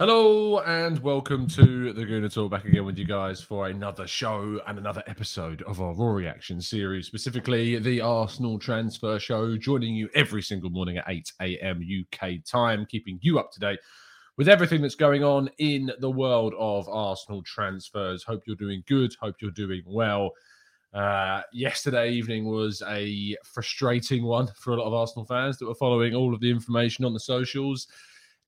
Hello and welcome to the Gooner Talk. Back again with you guys for another show and another episode of our Raw Reaction series, specifically the Arsenal transfer show, joining you every single morning at 8 a.m. UK time, keeping you up to date with everything that's going on in the world of Arsenal transfers. Hope you're doing good. Hope you're doing well. Uh, yesterday evening was a frustrating one for a lot of Arsenal fans that were following all of the information on the socials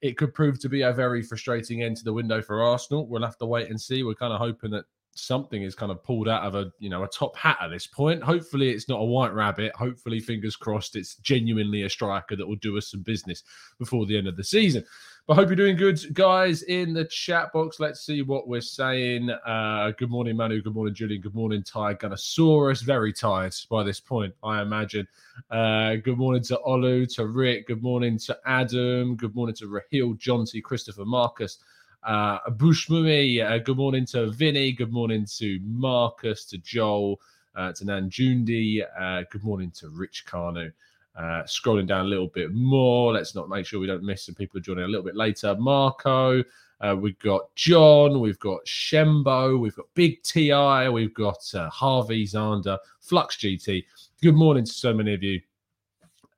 it could prove to be a very frustrating end to the window for Arsenal. We'll have to wait and see. We're kind of hoping that something is kind of pulled out of a you know a top hat at this point. Hopefully, it's not a white rabbit. Hopefully, fingers crossed, it's genuinely a striker that will do us some business before the end of the season. But hope you're doing good, guys, in the chat box. Let's see what we're saying. Uh, good morning, Manu. Good morning, Julian. Good morning, Ty Gunnosaurus. Very tired by this point, I imagine. Uh, good morning to Olu, to Rick. Good morning to Adam. Good morning to Rahil, Jonty, Christopher, Marcus. Uh, Bushmumi, uh, good morning to Vinny. Good morning to Marcus, to Joel, uh, to Nanjundi. Uh, good morning to Rich Kanu. Uh, scrolling down a little bit more, let's not make sure we don't miss some people joining a little bit later. Marco, uh, we've got John, we've got Shembo, we've got Big TI, we've got uh, Harvey Zander, Flux GT. Good morning to so many of you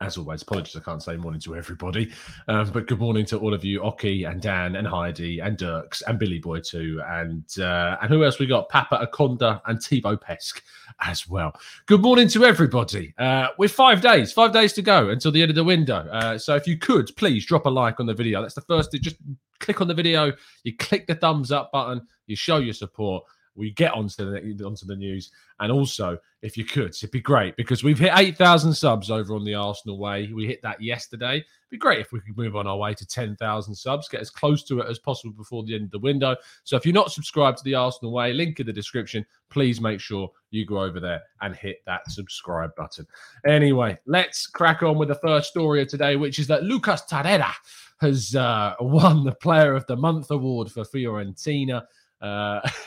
as always, apologies I can't say morning to everybody, um, but good morning to all of you, Oki and Dan and Heidi and Dirks and Billy Boy too, and uh, and who else we got? Papa Akonda and Thibaut Pesk as well. Good morning to everybody. Uh, we're five days, five days to go until the end of the window. Uh, so if you could please drop a like on the video. That's the first. Just click on the video, you click the thumbs up button, you show your support we get onto the onto the news. And also, if you could, it'd be great because we've hit eight thousand subs over on the Arsenal way. We hit that yesterday. It'd be great if we could move on our way to ten thousand subs, get as close to it as possible before the end of the window. So if you're not subscribed to the Arsenal way, link in the description. Please make sure you go over there and hit that subscribe button. Anyway, let's crack on with the first story of today, which is that Lucas Torreira has uh, won the Player of the Month award for Fiorentina. Uh,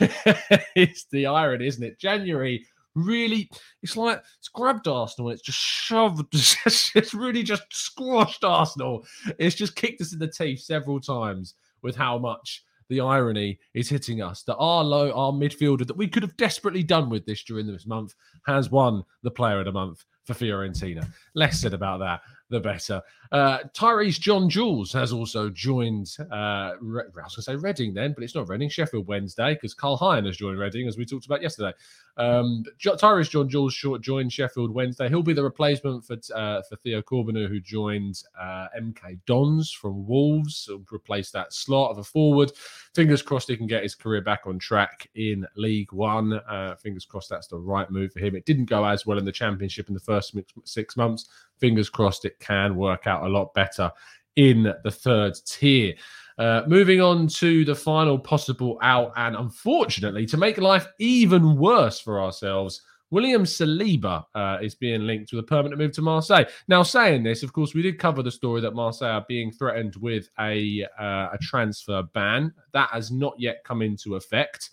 it's the irony, isn't it? January really, it's like it's grabbed Arsenal and it's just shoved, it's really just squashed Arsenal. It's just kicked us in the teeth several times with how much the irony is hitting us that our low, our midfielder that we could have desperately done with this during this month has won the player of the month for Fiorentina. Less said about that, the better. Uh, Tyreece John Jules has also joined, uh, I was going to say Reading then, but it's not Reading, Sheffield Wednesday, because Karl Hein has joined Reading, as we talked about yesterday. Um, Tyreece John Jules short joined Sheffield Wednesday. He'll be the replacement for uh, for Theo Corbeanu, who joined uh, MK Dons from Wolves, so replace that slot of a forward. Fingers crossed he can get his career back on track in League One. Uh, fingers crossed that's the right move for him. It didn't go as well in the Championship in the first six months. Fingers crossed it can work out a lot better in the third tier. Uh, moving on to the final possible out, and unfortunately, to make life even worse for ourselves, William Saliba uh, is being linked with a permanent move to Marseille. Now, saying this, of course, we did cover the story that Marseille are being threatened with a uh, a transfer ban. That has not yet come into effect.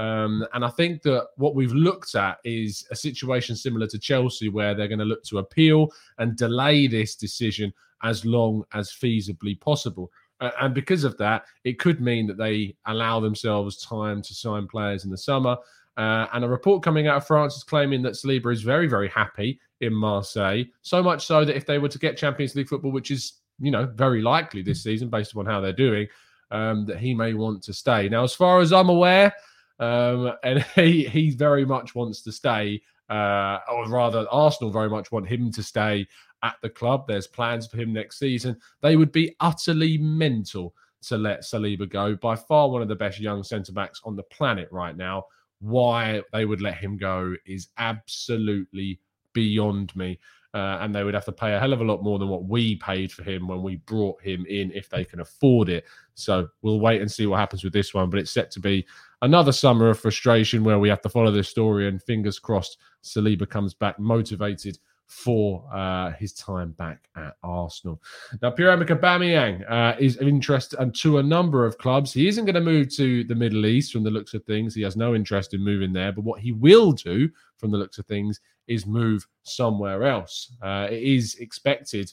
Um, and I think that what we've looked at is a situation similar to Chelsea, where they're going to look to appeal and delay this decision as long as feasibly possible. Uh, and because of that, it could mean that they allow themselves time to sign players in the summer. Uh, and a report coming out of France is claiming that Saliba is very, very happy in Marseille. So much so that if they were to get Champions League football, which is you know very likely this season based upon how they're doing, um, that he may want to stay. Now, as far as I'm aware, um, and he he very much wants to stay, uh, or rather, Arsenal very much want him to stay at the club. There's plans for him next season. They would be utterly mental to let Saliba go. By far, one of the best young centre backs on the planet right now. Why they would let him go is absolutely beyond me. Uh, and they would have to pay a hell of a lot more than what we paid for him when we brought him in if they can afford it. So we'll wait and see what happens with this one. But it's set to be another summer of frustration where we have to follow this story and fingers crossed Saliba comes back motivated for uh, his time back at Arsenal. Now, Pierre-Emerick Aubameyang uh, is of interest and to a number of clubs. He isn't going to move to the Middle East from the looks of things. He has no interest in moving there. But what he will do from the looks of things is move somewhere else. Uh, it is expected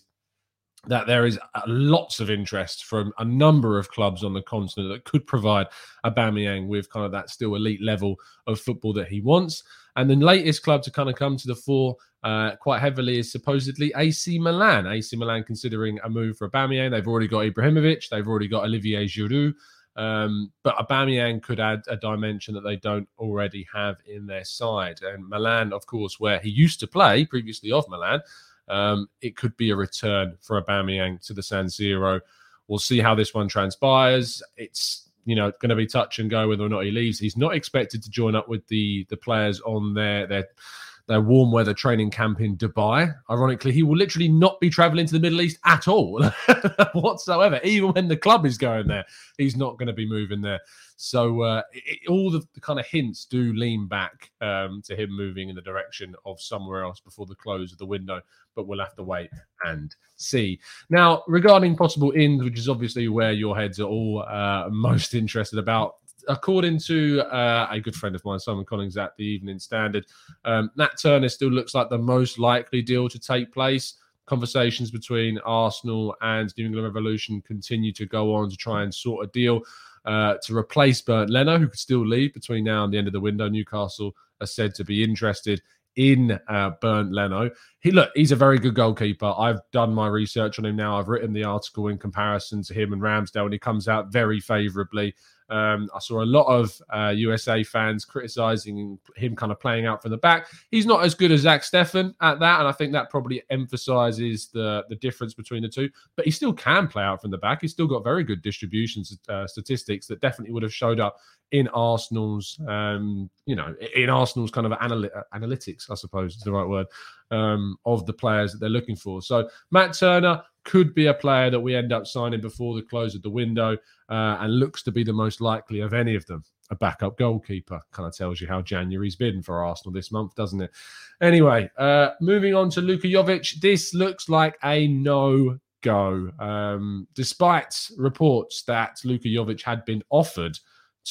that there is lots of interest from a number of clubs on the continent that could provide Aubameyang with kind of that still elite level of football that he wants. And the latest club to kind of come to the fore uh, quite heavily is supposedly AC Milan. AC Milan considering a move for Aubameyang. They've already got Ibrahimovic. They've already got Olivier Giroud. Um, but Aubameyang could add a dimension that they don't already have in their side. And Milan, of course, where he used to play previously of Milan, um, it could be a return for Aubameyang to the San Siro. We'll see how this one transpires. It's you know going to be touch and go whether or not he leaves. He's not expected to join up with the the players on their their their warm weather training camp in Dubai. Ironically, he will literally not be traveling to the Middle East at all whatsoever. Even when the club is going there, he's not going to be moving there. So uh, it, all the, the, kind of hints do lean back um, to him moving in the direction of somewhere else before the close of the window. But we'll have to wait and see. Now, regarding possible ins, which is obviously where your heads are all uh, most interested about, according to uh, a good friend of mine, Simon Collins at the Evening Standard, um, Matt Turner still looks like the most likely deal to take place. Conversations between Arsenal and New England Revolution continue to go on to try and sort a deal uh, to replace Bernd Leno, who could still leave between now and the end of the window. Newcastle are said to be interested in uh, Leno. He look, he's a very good goalkeeper. I've done my research on him now. I've written the article in comparison to him and Ramsdale, and he comes out very favourably. Um, I saw a lot of uh, USA fans criticizing him kind of playing out from the back. He's not as good as Zach Steffen at that, and I think that probably emphasizes the the difference between the two. But he still can play out from the back. He's still got very good distribution uh, statistics that definitely would have showed up in Arsenal's, um, you know, in Arsenal's kind of anal- analytics, I suppose is the right word, um, of the players that they're looking for. So Matt Turner, could be a player that we end up signing before the close of the window uh, and looks to be the most likely of any of them. A backup goalkeeper kind of tells you how January's been for Arsenal this month, doesn't it? Anyway, uh, moving on to Luka Jovic. This looks like a no go. Um, despite reports that Luka Jovic had been offered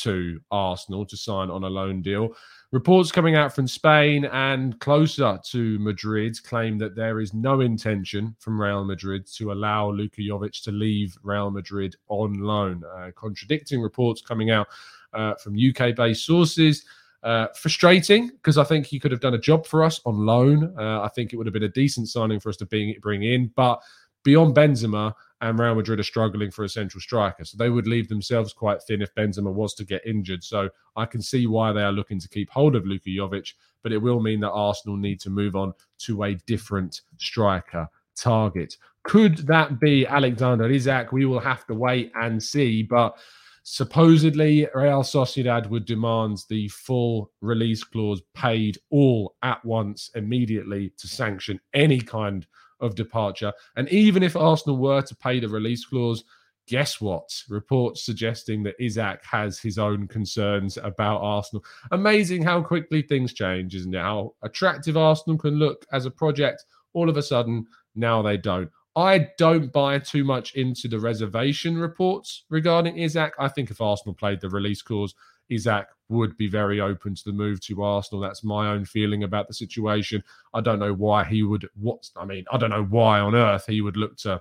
to Arsenal to sign on a loan deal. Reports coming out from Spain and closer to Madrid claim that there is no intention from Real Madrid to allow Luka Jovic to leave Real Madrid on loan, uh, contradicting reports coming out uh, from UK based sources. Uh, frustrating because I think he could have done a job for us on loan. Uh, I think it would have been a decent signing for us to bring, bring in. But beyond Benzema, and Real Madrid are struggling for a central striker. So they would leave themselves quite thin if Benzema was to get injured. So I can see why they are looking to keep hold of Luka Jovic, but it will mean that Arsenal need to move on to a different striker target. Could that be Alexander Isak? We will have to wait and see, but supposedly Real Sociedad would demand the full release clause paid all at once immediately to sanction any kind of departure. And even if Arsenal were to pay the release clause, guess what? Reports suggesting that Isak has his own concerns about Arsenal. Amazing how quickly things change, isn't it? How attractive Arsenal can look as a project. All of a sudden, now they don't. I don't buy too much into the reservation reports regarding Isak. I think if Arsenal played the release clause, Isak would be very open to the move to Arsenal. That's my own feeling about the situation. I don't know why he would. What I mean, I don't know why on earth he would look to.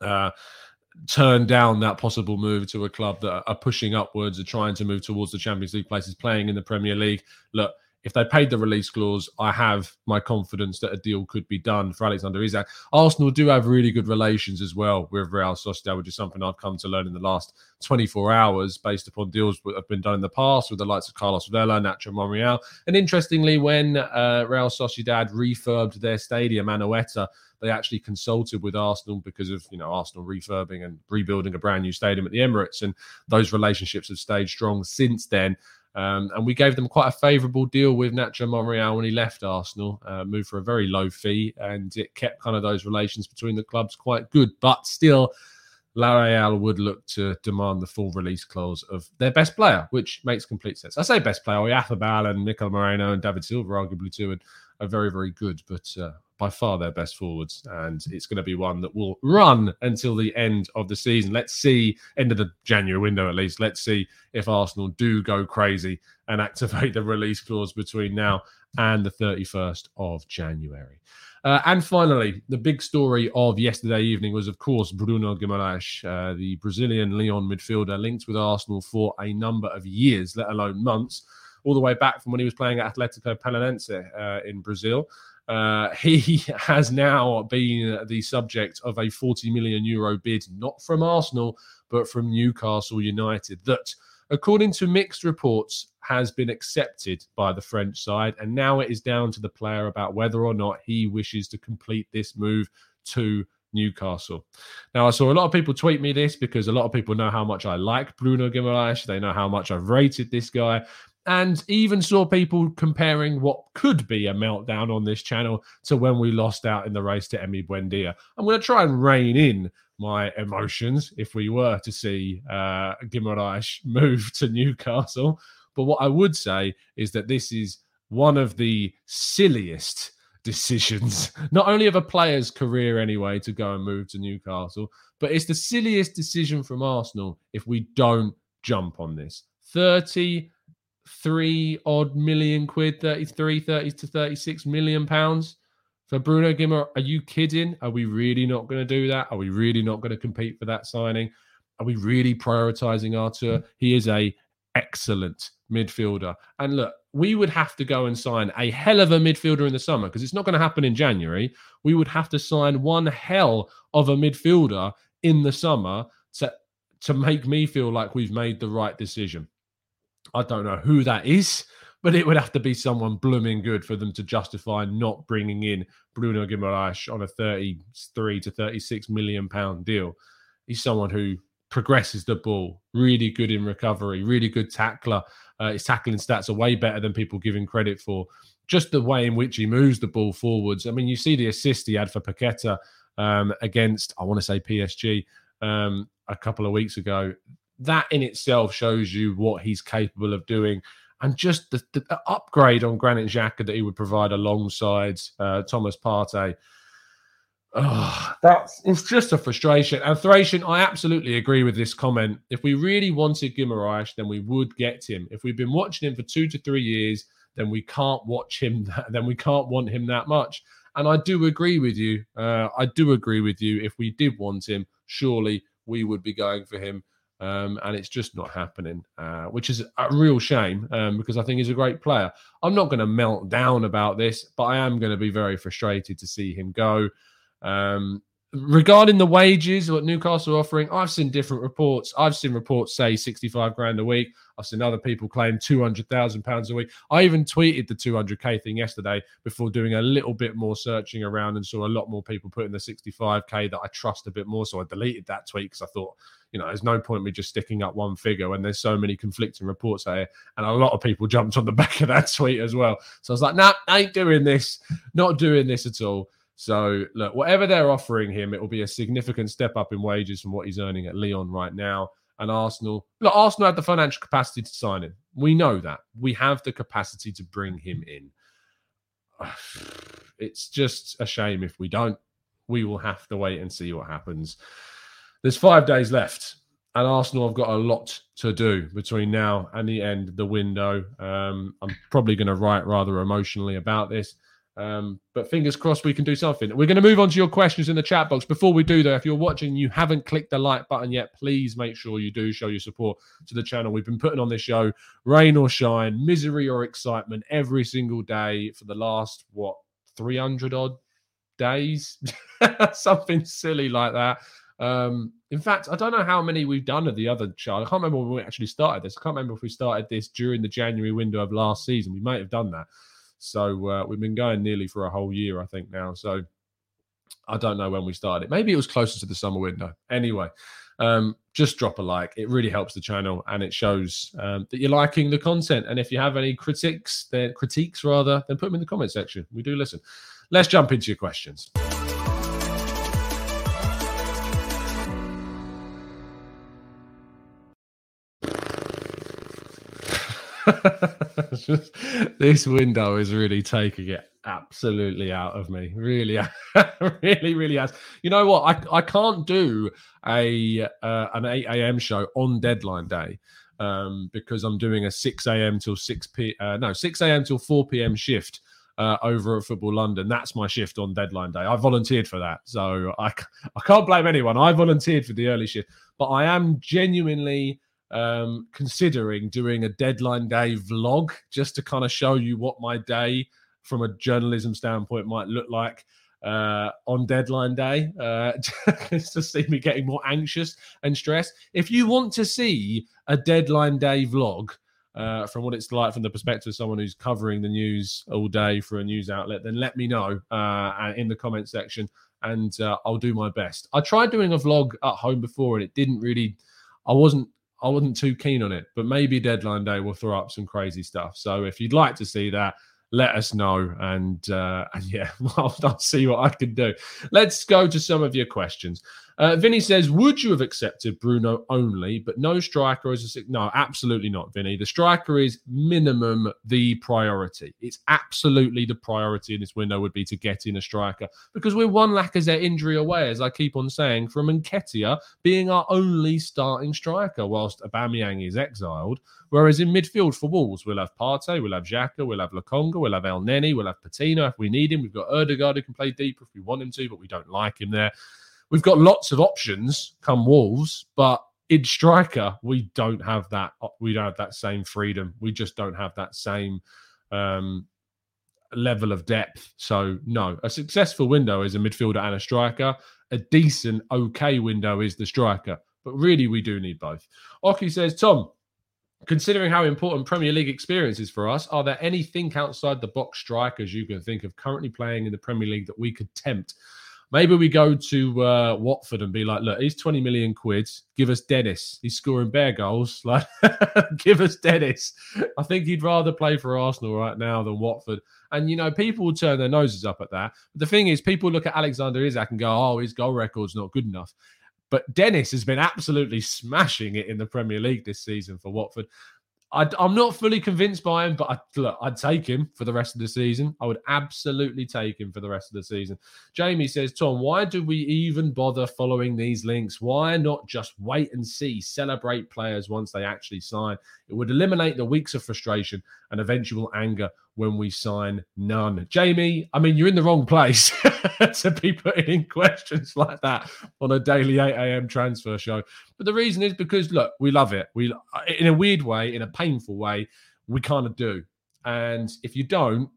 Uh, turn down that possible move to a club that are pushing upwards, are trying to move towards the Champions League places, playing in the Premier League. Look, if they paid the release clause, I have my confidence that a deal could be done for Alexander Isak. Arsenal do have really good relations as well with Real Sociedad, which is something I've come to learn in the last 24 hours based upon deals that have been done in the past with the likes of Carlos Vela, Nacho Monreal. And interestingly, when uh, Real Sociedad refurbed their stadium, Anoeta, they actually consulted with Arsenal because of you know Arsenal refurbing and rebuilding a brand new stadium at the Emirates, and those relationships have stayed strong since then. Um, and we gave them quite a favourable deal with Nacho Monreal when he left Arsenal, uh, moved for a very low fee, and it kept kind of those relations between the clubs quite good. But still, La Real would look to demand the full release clause of their best player, which makes complete sense. I say best player, Oyarzabal and Mikel Merino and David Silva, arguably too, and are very, very good. But uh, by far their best forwards, and it's going to be one that will run until the end of the season. Let's see, end of the January window at least. Let's see if Arsenal do go crazy and activate the release clause between now and the 31st of January. Uh, and finally, the big story of yesterday evening was, of course, Bruno Guimaraes, uh, the Brazilian Lyon midfielder, linked with Arsenal for a number of years, let alone months, all the way back from when he was playing at Atletico Paranaense uh, in Brazil. Uh, he has now been the subject of a 40 million euro bid, not from Arsenal, but from Newcastle United, that, according to mixed reports, has been accepted by the French side. And now it is down to the player about whether or not he wishes to complete this move to Newcastle. Now, I saw a lot of people tweet me this because a lot of people know how much I like Bruno Guimaraes. They know how much I've rated this guy and even saw people comparing what could be a meltdown on this channel to when we lost out in the race to Emi Buendia. I'm going to try and rein in my emotions if we were to see uh, Guimaraes move to Newcastle. But what I would say is that this is one of the silliest decisions, not only of a player's career anyway, to go and move to Newcastle, but it's the silliest decision from Arsenal if we don't jump on this. 30 three odd million quid, 33, 30 to 36 million pounds for Bruno Gimmer. Are you kidding? Are we really not going to do that? Are we really not going to compete for that signing? Are we really prioritizing Artur? He is a excellent midfielder. And look, we would have to go and sign a hell of a midfielder in the summer because it's not going to happen in January. We would have to sign one hell of a midfielder in the summer to to make me feel like we've made the right decision. I don't know who that is, but it would have to be someone blooming good for them to justify not bringing in Bruno Guimaraes on a 33 to 36 million pound deal. He's someone who progresses the ball, really good in recovery, really good tackler. Uh, his tackling stats are way better than people give him credit for. Just the way in which he moves the ball forwards. I mean, you see the assist he had for Paqueta um, against, I want to say PSG um, a couple of weeks ago that in itself shows you what he's capable of doing. And just the, the upgrade on Granit Xhaka that he would provide alongside uh, Thomas Partey. Oh, that's it's just a frustration. And Thracian, I absolutely agree with this comment. If we really wanted Guimaraes, then we would get him. If we've been watching him for two to three years, then we can't watch him. Then we can't want him that much. And I do agree with you. Uh, I do agree with you. If we did want him, surely we would be going for him. Um, and it's just not happening, uh, which is a real shame um, because I think he's a great player. I'm not going to melt down about this, but I am going to be very frustrated to see him go. Um, regarding the wages what Newcastle are offering, I've seen different reports. I've seen reports say 65 grand a week. I've seen other people claim 200,000 pounds a week. I even tweeted the 200k thing yesterday before doing a little bit more searching around and saw a lot more people putting the 65k that I trust a bit more. So I deleted that tweet because I thought, you know, there's no point me just sticking up one figure when there's so many conflicting reports here. And a lot of people jumped on the back of that tweet as well. So I was like, nah, I ain't doing this, not doing this at all. So look, whatever they're offering him, it will be a significant step up in wages from what he's earning at Lyon right now. And Arsenal, look, Arsenal have the financial capacity to sign him. We know that. We have the capacity to bring him in. It's just a shame if we don't. We will have to wait and see what happens. There's five days left and Arsenal have got a lot to do between now and the end of the window. Um, I'm probably going to write rather emotionally about this. Um, but fingers crossed we can do something. We're going to move on to your questions in the chat box. Before we do, though, if you're watching, you haven't clicked the like button yet, please make sure you do show your support to the channel. We've been putting on this show, rain or shine, misery or excitement, every single day for the last, what, 300 odd days? Something silly like that. Um, in fact, I don't know how many we've done of the other show. I can't remember when we actually started this. I can't remember if we started this during the January window of last season. We might have done that. So uh, we've been going nearly for a whole year, I think now. So I don't know when we started. Maybe it was closer to the summer window. Anyway, um, just drop a like. It really helps the channel and it shows um, that you're liking the content. And if you have any critiques, then critiques rather, then put them in the comment section. We do listen. Let's jump into your questions. this window is really taking it absolutely out of me. Really, really, really has. You know what? I I can't do a uh, an eight a.m. show on deadline day um, because I'm doing a six a.m. till six p. Uh, no, six a.m. till four p.m. shift. Uh, over at Football London. That's my shift on deadline day. I volunteered for that. So I, I can't blame anyone. I volunteered for the early shift, but I am genuinely um, considering doing a deadline day vlog just to kind of show you what my day from a journalism standpoint might look like uh, on deadline day, uh, just to see me getting more anxious and stressed. If you want to see a deadline day vlog, uh, from what it's like from the perspective of someone who's covering the news all day for a news outlet, then let me know uh, in the comment section and uh, I'll do my best. I tried doing a vlog at home before and it didn't really, I wasn't I wasn't too keen on it, but maybe deadline day will throw up some crazy stuff. So if you'd like to see that, let us know. And, uh, yeah, well, I'll see what I can do. Let's go to some of your questions. Uh, Vinny says, Would you have accepted Bruno only, but no striker as a No, absolutely not, Vinny. The striker is minimum the priority. It's absolutely the priority in this window would be to get in a striker because we're one Lacazette injury away, as I keep on saying, from Nketiah being our only starting striker, whilst Aubameyang is exiled. Whereas in midfield for Wolves, we'll have Partey, we'll have Xhaka, we'll have Lokonga, we'll have Elneny, we'll have Patino if we need him. We've got Odegaard who can play deeper if we want him to, but we don't like him there we've got lots of options come Wolves, but in striker we don't have that. We don't have that same freedom. We just don't have that same um, level of depth. So no, a successful window is a midfielder and a striker. A decent, okay window is the striker. But really, we do need both. Oki says, Tom, considering how important Premier League experience is for us, are there any think outside the box strikers you can think of currently playing in the Premier League that we could tempt? Maybe we go to uh, Watford and be like, look, he's 20 million quid. Give us Dennis. He's scoring bare goals. Like, give us Dennis. I think he'd rather play for Arsenal right now than Watford. And, you know, people will turn their noses up at that. But the thing is, people look at Alexander Isak and go, oh, his goal record's not good enough. But Dennis has been absolutely smashing it in the Premier League this season for Watford. I, am not fully convinced by him, but I, look, I'd take him for the rest of the season. I would absolutely take him for the rest of the season. Jamie says, Tom, why do we even bother following these links? Why not just wait and see, celebrate players once they actually sign? It would eliminate the weeks of frustration and eventual anger when we sign none. Jamie, I mean, you're in the wrong place to be putting in questions like that on a daily 8 a.m. transfer show. But the reason is because, look, we love it. We, in a weird way, in a painful way, we kind of do. And if you don't,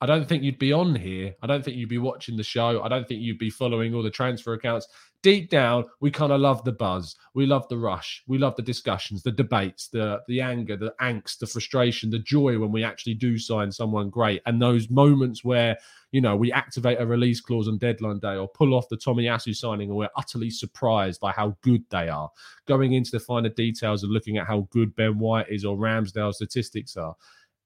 I don't think you'd be on here. I don't think you'd be watching the show. I don't think you'd be following all the transfer accounts deep down, we kind of love the buzz. We love the rush. We love the discussions, the debates, the the anger, the angst, the frustration, the joy when we actually do sign someone great, and those moments where you know we activate a release clause on deadline day or pull off the Tomiyasu signing, and we're utterly surprised by how good they are. Going into the finer details and looking at how good Ben White is or Ramsdale's statistics are.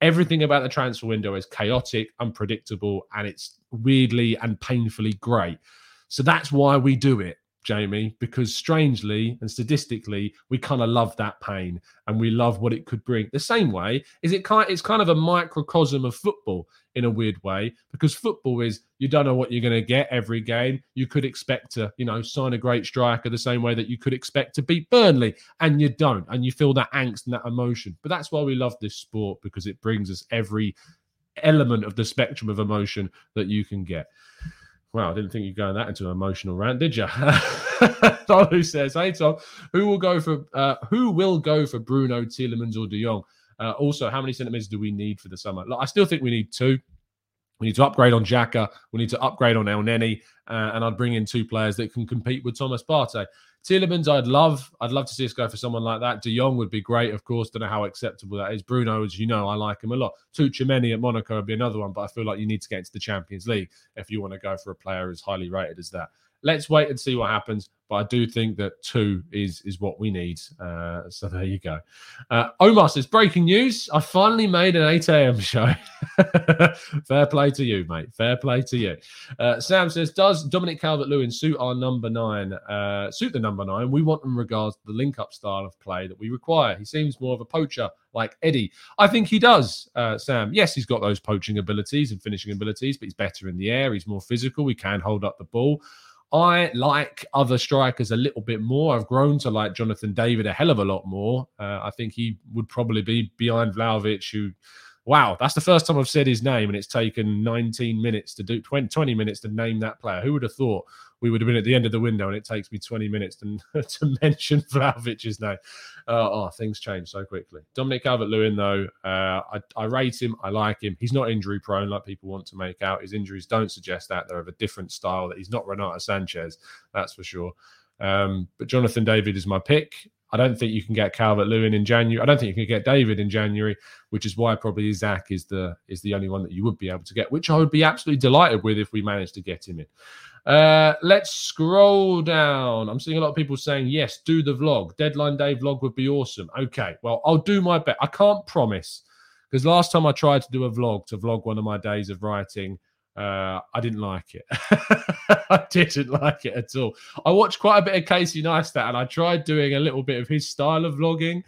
Everything about the transfer window is chaotic, unpredictable, and it's weirdly and painfully great. So that's why we do it Jamie, because strangely and statistically, we kind of love that pain and we love what it could bring. The same way is it kind it's kind of a microcosm of football in a weird way, because football is you don't know what you're going to get every game. You could expect to, you know, sign a great striker the same way that you could expect to beat Burnley, and you don't, and you feel that angst and that emotion. But that's why we love this sport because it brings us every element of the spectrum of emotion that you can get. Well, I didn't think you'd go that into an emotional rant, did you? who says, "Hey Tom, who will go for uh, who will go for Bruno Tielemans or De Jong? Uh, also, how many centre mids do we need for the summer? Look, I still think we need two. We need to upgrade on Xhaka. We need to upgrade on Elneny, uh, and I'd bring in two players that can compete with Thomas Partey. Tielemans, I'd love. I'd love to see us go for someone like that. De Jong would be great, of course. Don't know how acceptable that is. Bruno, as you know, I like him a lot. Tchouameni at Monaco would be another one, but I feel like you need to get into the Champions League if you want to go for a player as highly rated as that. Let's wait and see what happens. But I do think that two is is what we need. Uh, so there you go. Uh, Omar says, breaking news. I finally made an 8 a.m. show. Fair play to you, mate. Fair play to you. Uh, Sam says, does Dominic Calvert-Lewin suit our number nine? Uh, suit the number nine? We want in regards to the link-up style of play that we require. He seems more of a poacher like Eddie. I think he does, uh, Sam. Yes, he's got those poaching abilities and finishing abilities, but he's better in the air. He's more physical. He can hold up the ball. I like other strikers a little bit more. I've grown to like Jonathan David a hell of a lot more. Uh, I think he would probably be behind Vlahovic, who, wow, that's the first time I've said his name, and it's taken 19 minutes to do 20, 20 minutes to name that player. Who would have thought we would have been at the end of the window and it takes me 20 minutes to, to mention Vlahovic's name? Uh, oh, things change so quickly. Dominic Calvert Lewin, though, uh, I, I rate him. I like him. He's not injury prone like people want to make out. His injuries don't suggest that. They're of a different style, that he's not Renato Sanchez, that's for sure. Um, but Jonathan David is my pick. I don't think you can get Calvert Lewin in January. I don't think you can get David in January, which is why probably Zach is the is the only one that you would be able to get, which I would be absolutely delighted with if we managed to get him in. Uh, let's scroll down. I'm seeing a lot of people saying, yes, do the vlog. Deadline day vlog would be awesome. Okay, well, I'll do my best. I can't promise because last time I tried to do a vlog to vlog one of my days of writing, uh, I didn't like it. I didn't like it at all. I watched quite a bit of Casey Neistat and I tried doing a little bit of his style of vlogging,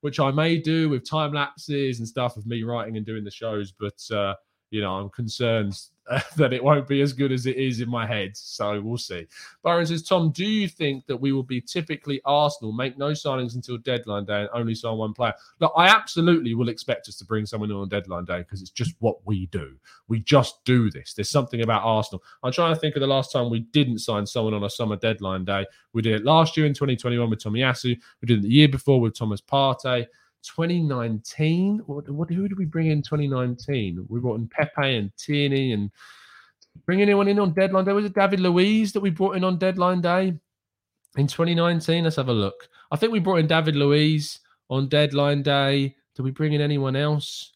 which I may do with time lapses and stuff of me writing and doing the shows. But, uh, you know, I'm concerned that it won't be as good as it is in my head. So we'll see. Byron says, Tom, do you think that we will be typically Arsenal, make no signings until deadline day and only sign one player? Look, I absolutely will expect us to bring someone in on deadline day because it's just what we do. We just do this. There's something about Arsenal. I'm trying to think of the last time we didn't sign someone on a summer deadline day. We did it last year in 2021 with Tomiyasu. We did it the year before with Thomas Partey. 2019. What, what who did we bring in 2019? We brought in Pepe and Tierney and bring anyone in on deadline day. Was it David Luiz that we brought in on deadline day in 2019? Let's have a look. I think we brought in David Luiz on deadline day. Did we bring in anyone else?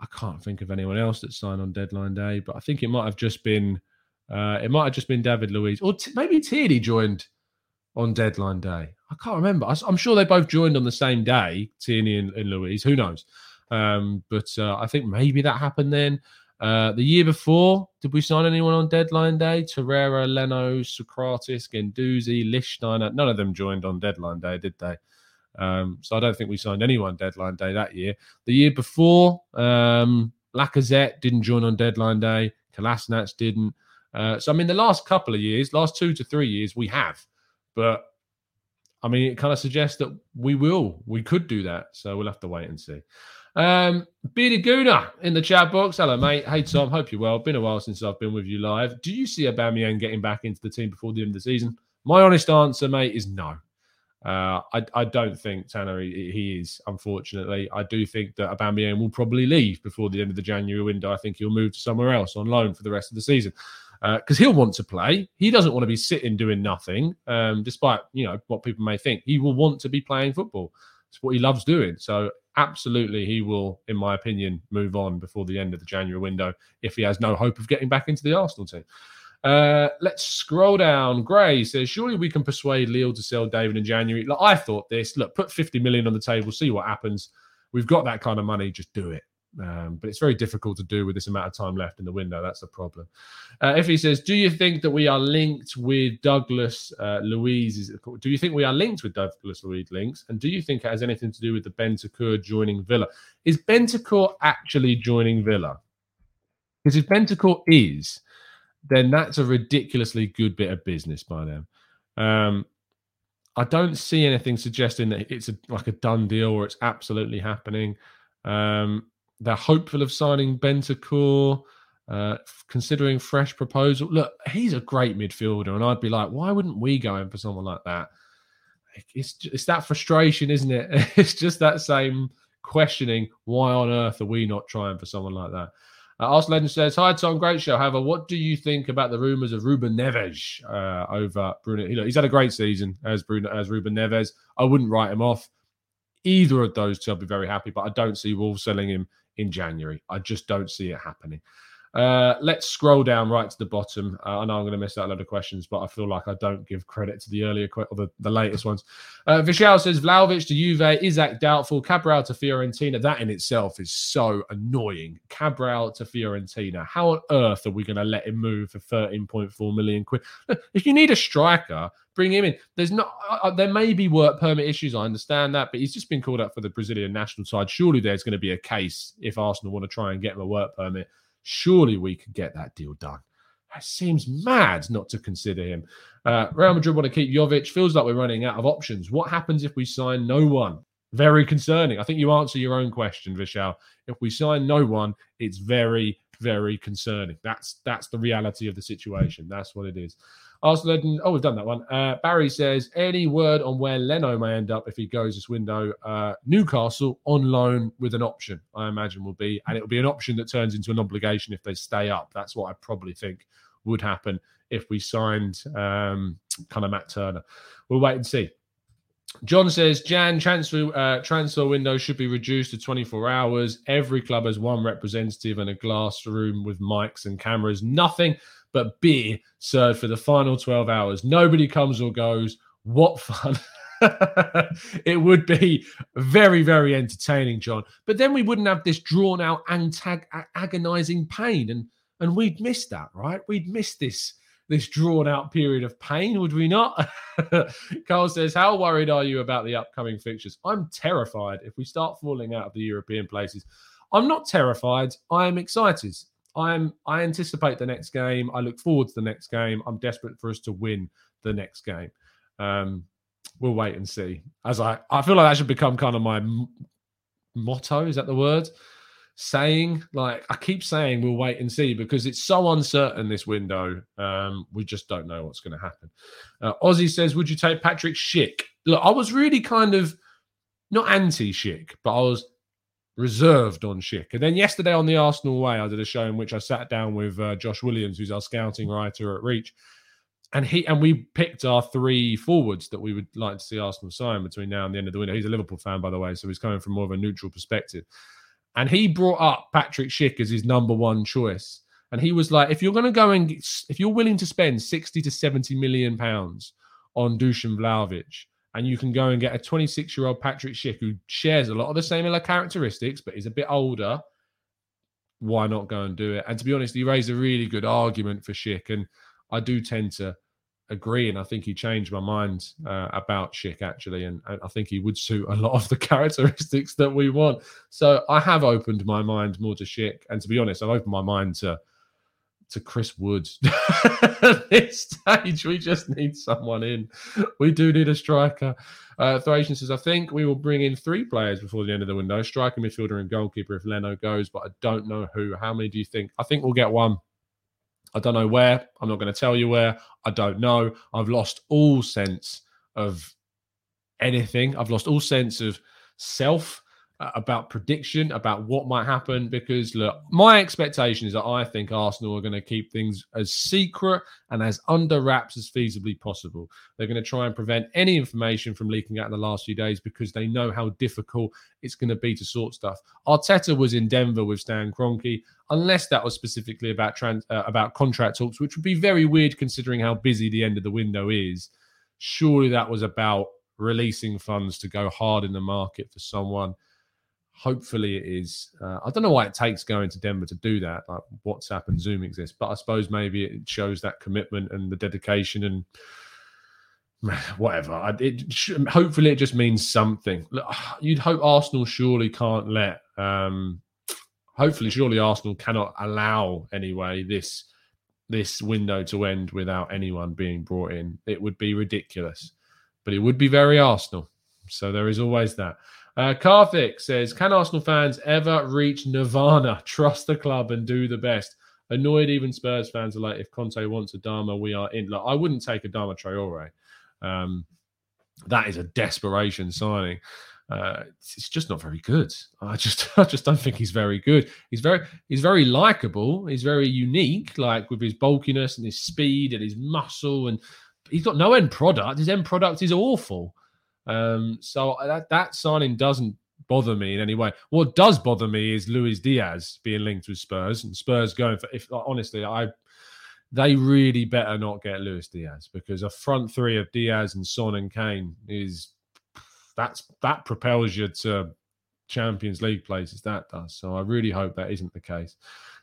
I can't think of anyone else that signed on deadline day, but I think it might have just been uh, it might have just been David Luiz or t- maybe Tierney joined on deadline day. I can't remember. I, am sure they both joined on the same day, Tierney and, and Luiz. Who knows? Um, but uh, I think maybe that happened then. Uh, the year before, did we sign anyone on deadline day? Torreira, Leno, Sokratis, Guendouzi, Lichtsteiner. None of them joined on deadline day, did they? Um, so I don't think we signed anyone deadline day that year. The year before, um, Lacazette didn't join on deadline day. Kolasinac didn't. Uh, so I mean, the last couple of years, last two to three years, we have. But I mean, it kind of suggests that we will, we could do that. So we'll have to wait and see. Um, Bearded Guna in the chat box. Hello, mate. Hey, Tom. Hope you're well. Been a while since I've been with you live. Do you see Aubameyang getting back into the team before the end of the season? My honest answer, mate, is no. Uh, I, I don't think Tanner he, he, is. Unfortunately, I do think that Aubameyang will probably leave before the end of the January window. I think he'll move to somewhere else on loan for the rest of the season because uh, he'll want to play. He doesn't want to be sitting doing nothing, um, despite you know what people may think. He will want to be playing football. It's what he loves doing. So absolutely, he will, in my opinion, move on before the end of the January window if he has no hope of getting back into the Arsenal team. Uh, let's scroll down. Gray says, "Surely we can persuade Lille to sell David in January." Look, I thought this. Look, put fifty million on the table, see what happens. We've got that kind of money. Just do it. Um, but it's very difficult to do with this amount of time left in the window. That's the problem. Uh, if he says, "Do you think that we are linked with Douglas uh, Luiz?" Is do you think we are linked with Douglas Luiz links? And do you think it has anything to do with the Bentancur joining Villa? Is Bentancur actually joining Villa? Because if Bentancur is, then that's a ridiculously good bit of business by them. Um, I don't see anything suggesting that it's a, like a done deal or it's absolutely happening. Um, they're hopeful of signing Bentancur, uh, considering fresh proposal. Look, he's a great midfielder, and I'd be like, why wouldn't we go in for someone like that? It's it's that frustration, isn't it? It's just that same questioning. Why on earth are we not trying for someone like that? Uh, Arsenal Legend says, Hi, Tom. Great show. However, what do you think about the rumours of Ruben Neves uh, over Bruno? You know, he's had a great season as Bruno as Ruben Neves. I wouldn't write him off. Either of those two, I'd be very happy, but I don't see Wolves selling him in January. I just don't see it happening. Uh, let's scroll down right to the bottom. Uh, I know I'm going to miss out a lot of questions, but I feel like I don't give credit to the earlier que- or the, the latest ones. Uh, Vishal says Vlahovic to Juve, Isak doubtful, Cabral to Fiorentina. That in itself is so annoying. Cabral to Fiorentina. How on earth are we going to let him move for 13.4 million quid? If you need a striker, bring him in. There's not. Uh, uh, there may be work permit issues. I understand that, but he's just been called up for the Brazilian national side. Surely there's going to be a case if Arsenal want to try and get him a work permit Surely we could get that deal done. It seems mad not to consider him. Uh, Real Madrid want to keep Jovic. Feels like we're running out of options. What happens if we sign no one? Very concerning. I think you answer your own question, Vishal. If we sign no one, it's very, very concerning. That's that's the reality of the situation. That's what it is. Arsenal, oh, we've done that one. Uh, Barry says, any word on where Leno may end up if he goes this window? Uh, Newcastle on loan with an option, I imagine will be, and it'll be an option that turns into an obligation if they stay up. That's what I probably think would happen if we signed um, kind of Matt Turner. We'll wait and see. John says Jan transfer uh, transfer window should be reduced to 24 hours. Every club has one representative and a glass room with mics and cameras. Nothing but beer served for the final 12 hours. Nobody comes or goes. What fun! it would be very, very entertaining, John. But then we wouldn't have this drawn out, antag- agonizing pain, and and we'd miss that, right? We'd miss this this drawn out period of pain, would we not? Carl says, How worried are you about the upcoming fixtures? I'm terrified if we start falling out of the European places. I'm not terrified. I am excited. I'm I anticipate the next game. I look forward to the next game. I'm desperate for us to win the next game. Um, we'll wait and see. As I I feel like that should become kind of my m- motto. Is that the word? Saying like I keep saying we'll wait and see because it's so uncertain this window. Um, we just don't know what's going to happen. Uh, Ozzy says, "Would you take Patrick Schick?" Look, I was really kind of not anti Schick, but I was reserved on Schick. And then yesterday on the Arsenal Way, I did a show in which I sat down with uh, Josh Williams, who's our scouting writer at Reach, and he and we picked our three forwards that we would like to see Arsenal sign between now and the end of the window. He's a Liverpool fan, by the way, so he's coming from more of a neutral perspective. And he brought up Patrick Schick as his number one choice. And he was like, if you're going to go and if you're willing to spend 60 to 70 million pounds on Dusan Vlahovic, and you can go and get a 26 year old Patrick Schick who shares a lot of the similar characteristics, but is a bit older. Why not go and do it? And to be honest, he raised a really good argument for Schick, and I do tend to agree. And I think he changed my mind uh, about Schick actually, and, and I think he would suit a lot of the characteristics that we want. So I have opened my mind more to Schick, and to be honest, I've opened my mind to to Chris Woods. At this stage, we just need someone in. We do need a striker. Uh, Thracian says, I think we will bring in three players before the end of the window striker, midfielder, and goalkeeper if Leno goes, but I don't know who. How many do you think? I think we'll get one. I don't know where. I'm not going to tell you where. I don't know. I've lost all sense of anything. I've lost all sense of self about prediction, about what might happen. Because look, my expectation is that I think Arsenal are going to keep things as secret and as under wraps as feasibly possible. They're going to try and prevent any information from leaking out in the last few days because they know how difficult it's going to be to sort stuff. Arteta was in Denver with Stan Kroenke, unless that was specifically about trans, uh, about contract talks, which would be very weird considering how busy the end of the window is. Surely that was about releasing funds to go hard in the market for someone hopefully it is. Uh, I don't know why it takes going to Denver to do that. Like WhatsApp and Zoom exist, but I suppose maybe it shows that commitment and the dedication and whatever. It hopefully it just means something. You'd hope Arsenal surely can't let. Um, hopefully, surely Arsenal cannot allow anyway this this window to end without anyone being brought in. It would be ridiculous, but it would be very Arsenal. So there is always that. Uh, says, "Can Arsenal fans ever reach Nirvana? Trust the club and do the best." Annoyed, even Spurs fans are like, "If Conte wants Adama, we are in." Like, I wouldn't take Adama Traore. Um, that is a desperation signing. Uh, it's just not very good. I just, I just don't think he's very good. He's very, he's very likable. He's very unique, like with his bulkiness and his speed and his muscle, and he's got no end product. His end product is awful. Um, so that that signing doesn't bother me in any way. What does bother me is Luis Diaz being linked with Spurs and Spurs going for. If honestly, I they really better not get Luis Diaz because a front three of Diaz and Son and Kane is that's that propels you to Champions League places. That does. So I really hope that isn't the case.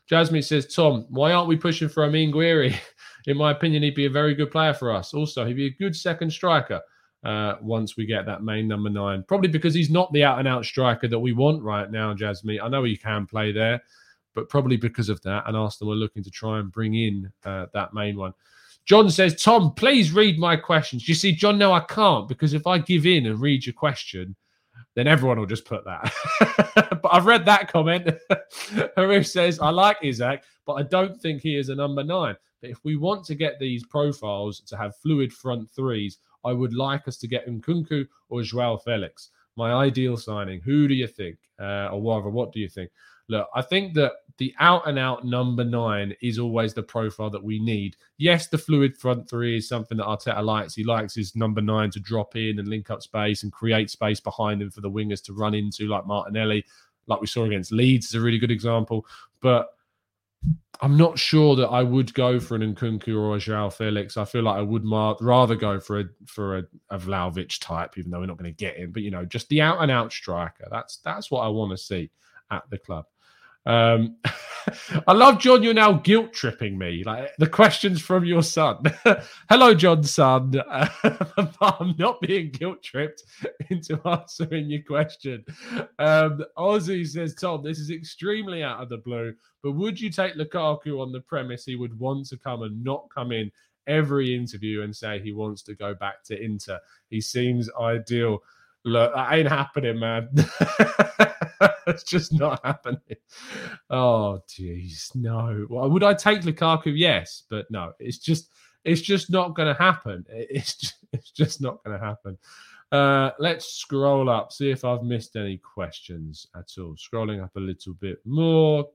Jasmine says, Tom, why aren't we pushing for Amine Gouiri? In my opinion, he'd be a very good player for us. Also, he'd be a good second striker uh, once we get that main number nine. Probably because he's not the out and out striker that we want right now, Jasmine. I know he can play there but probably because of that, and Arsenal are looking to try and bring in uh, that main one. John says, Tom, please read my questions. You see, John, no, I can't because if I give in and read your question, then everyone will just put that. but I've read that comment. Harif says, I like Isak, but I don't think he is a number nine. But if we want to get these profiles to have fluid front threes, I would like us to get Nkunku or Joao Felix. My ideal signing. Who do you think? Uh, or rather, what do you think? Look, I think that the out and out number nine is always the profile that we need. Yes, the fluid front three is something that Arteta likes. He likes his number nine to drop in and link up space and create space behind him for the wingers to run into, like Martinelli, like we saw against Leeds, is a really good example. But I'm not sure that I would go for an Nkunku or a Joao Felix. I feel like I would mar- rather go for a for a, a Vlahovic type, even though we're not going to get him. But you know, just the out and out striker. That's that's what I want to see at the club. Um, I love John. You're now guilt tripping me. Like the questions from your son. Hello, John's son. I'm not being guilt tripped into answering your question. Um, Ozzy says, Tom, this is extremely out of the blue, but would you take Lukaku on the premise he would want to come and not come in every interview and say he wants to go back to Inter? He seems ideal. Look, that ain't happening, man. it's just not happening. Oh, jeez, no. Well, would I take Lukaku? Yes, but no. It's just, it's just not going to happen. It's just, it's just not going to happen. Uh, let's scroll up, see if I've missed any questions at all. Scrolling up a little bit more.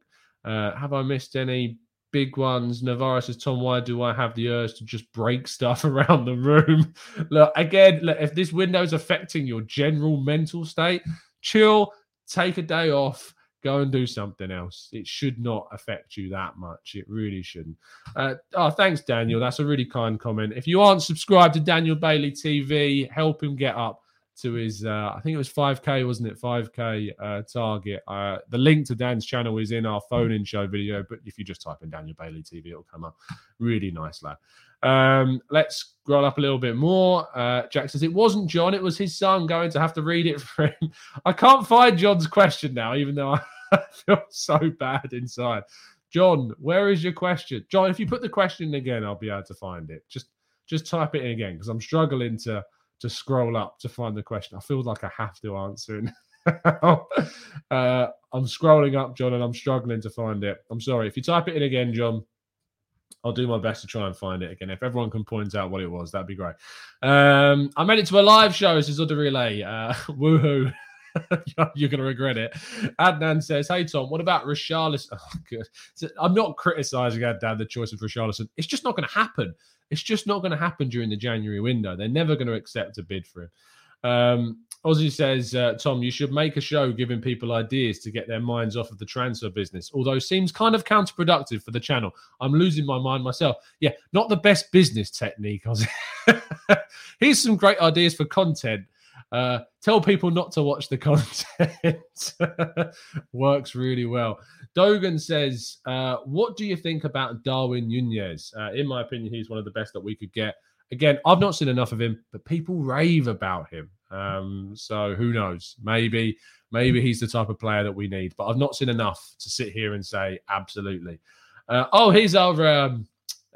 Uh, have I missed any big ones? Navarro says, Tom, why do I have the urge to just break stuff around the room? look, again, look, if this window is affecting your general mental state, chill, take a day off, go and do something else. It should not affect you that much. It really shouldn't. Uh, oh, thanks, Daniel. That's a really kind comment. If you aren't subscribed to Daniel Bailey TV, help him get up to his, uh, I think it was 5K, wasn't it? 5K uh, target. Uh, the link to Dan's channel is in our phone in show video, but if you just type in Daniel Bailey TV, it'll come up. Really nice lad. Um, let's scroll up a little bit more. Uh, Jack says it wasn't John, it was his son going to have to read it for him. I can't find John's question now, even though I feel so bad inside. John, where is your question? John, if you put the question again, I'll be able to find it. Just just type it in again because I'm struggling to to scroll up to find the question. I feel like I have to answer it. uh, I'm scrolling up, John, and I'm struggling to find it. I'm sorry. If you type it in again, John, I'll do my best to try and find it again. If everyone can point out what it was, that'd be great. Um, I made it to a live show. This is Udder Relay. Uh, woohoo. You're going to regret it. Adnan says, Hey, Tom, what about Richarlison? Oh, good. I'm not criticizing Adnan the choice of Richarlison. It's just not going to happen. It's just not going to happen during the January window. They're never going to accept a bid for him. Um, Ozzy says, uh, Tom, you should make a show giving people ideas to get their minds off of the transfer business, although seems kind of counterproductive for the channel. I'm losing my mind myself. Yeah, not the best business technique, Ozzy. Here's some great ideas for content. Uh, tell people not to watch the content. Works really well. Dogan says, uh, What do you think about Darwin Nunez? Uh, in my opinion, he's one of the best that we could get. Again, I've not seen enough of him, but people rave about him. Um, so who knows? Maybe, maybe he's the type of player that we need, but I've not seen enough to sit here and say absolutely. Uh, oh, he's our um,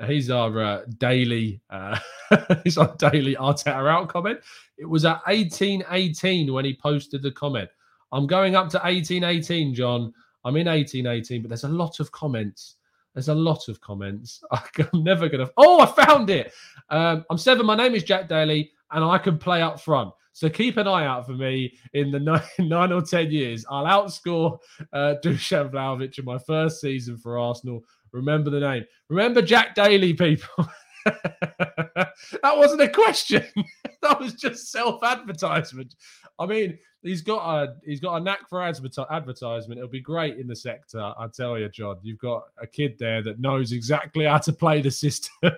he's our uh, daily uh, he's our daily Arteta out comment. It was at 1818 when he posted the comment. I'm going up to 1818, John. I'm in 1818, but there's a lot of comments. There's a lot of comments. I'm never gonna. Oh, I found it. Um, I'm seven. My name is Jack Daly, and I can play up front. So keep an eye out for me in the nine, nine or ten years. I'll outscore uh, Dusan Vlahovic in my first season for Arsenal. Remember the name. Remember Jack Daly, people. that wasn't a question. that was just self-advertisement. I mean, he's got a he's got a knack for advertisement. It'll be great in the sector. I tell you, John. You've got a kid there that knows exactly how to play the system.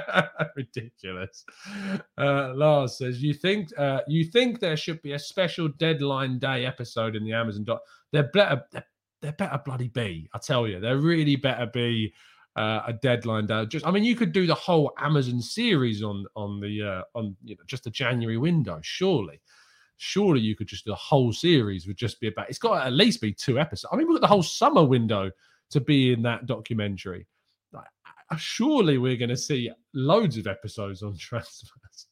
Ridiculous. Uh, Lars says, "You think uh, you think there should be a special deadline day episode in the Amazon doc? They're better. They're better bloody be. I tell you, there really better be uh, a deadline. Down. Just, I mean, you could do the whole Amazon series on on the uh, on you know just the January window. Surely, surely you could just do the whole series would just be about. It's got to at least be two episodes. I mean, we've got the whole summer window to be in that documentary. Surely we're going to see loads of episodes on transfers.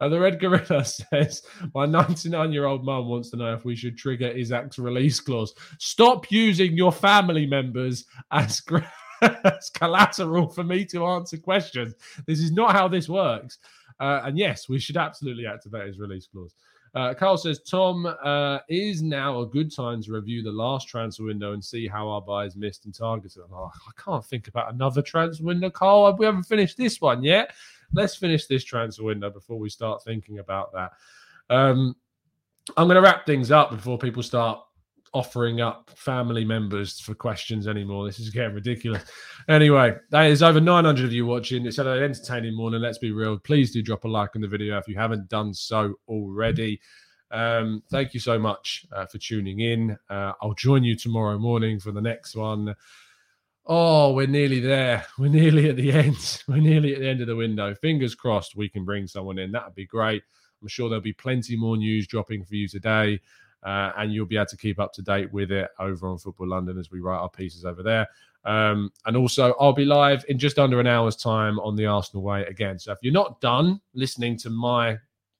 And the Red Gorilla says, My 99 year old mum wants to know if we should trigger Isak's release clause. Stop using your family members as, as collateral for me to answer questions. This is not how this works. Uh, and yes, we should absolutely activate his release clause. Uh, Carl says, Tom, uh, is now a good time to review the last transfer window and see how our buyers missed and targeted? Oh, I can't think about another transfer window, Carl. We haven't finished this one yet let's finish this transfer window before we start thinking about that. Um, I'm going to wrap things up before people start offering up family members for questions anymore. This is getting ridiculous. Anyway, that is over 900 of you watching. It's an entertaining morning. Let's be real. Please do drop a like on the video if you haven't done so already. Um, thank you so much uh, for tuning in. Uh, I'll join you tomorrow morning for the next one. Oh, we're nearly there. We're nearly at the end. We're nearly at the end of the window. Fingers crossed we can bring someone in. That would be great. I'm sure there'll be plenty more news dropping for you today. Uh, and you'll be able to keep up to date with it over on Football London as we write our pieces over there. Um, and also, I'll be live in just under an hour's time on the Arsenal way again. So if you're not done listening to my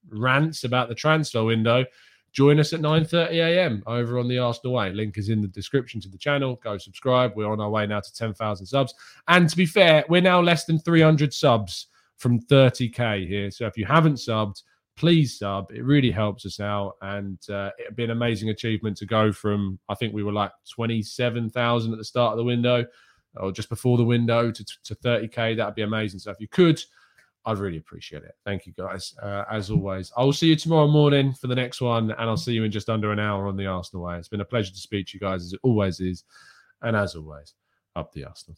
rants about the transfer window, join us at 9.30 a.m. over on the Arsenal Way. Link is in the description to the channel. Go subscribe. We're on our way now to 10,000 subs. And to be fair, we're now less than 300 subs from 30K here. So if you haven't subbed, please sub. It really helps us out. And uh, it'd be an amazing achievement to go from, I think we were like 27,000 at the start of the window or just before the window to, to 30K. That'd be amazing. So if you could, I'd really appreciate it. Thank you, guys. Uh, as always, I will see you tomorrow morning for the next one, and I'll see you in just under an hour on the Arsenal way. It's been a pleasure to speak to you guys, as it always is. And as always, up the Arsenal.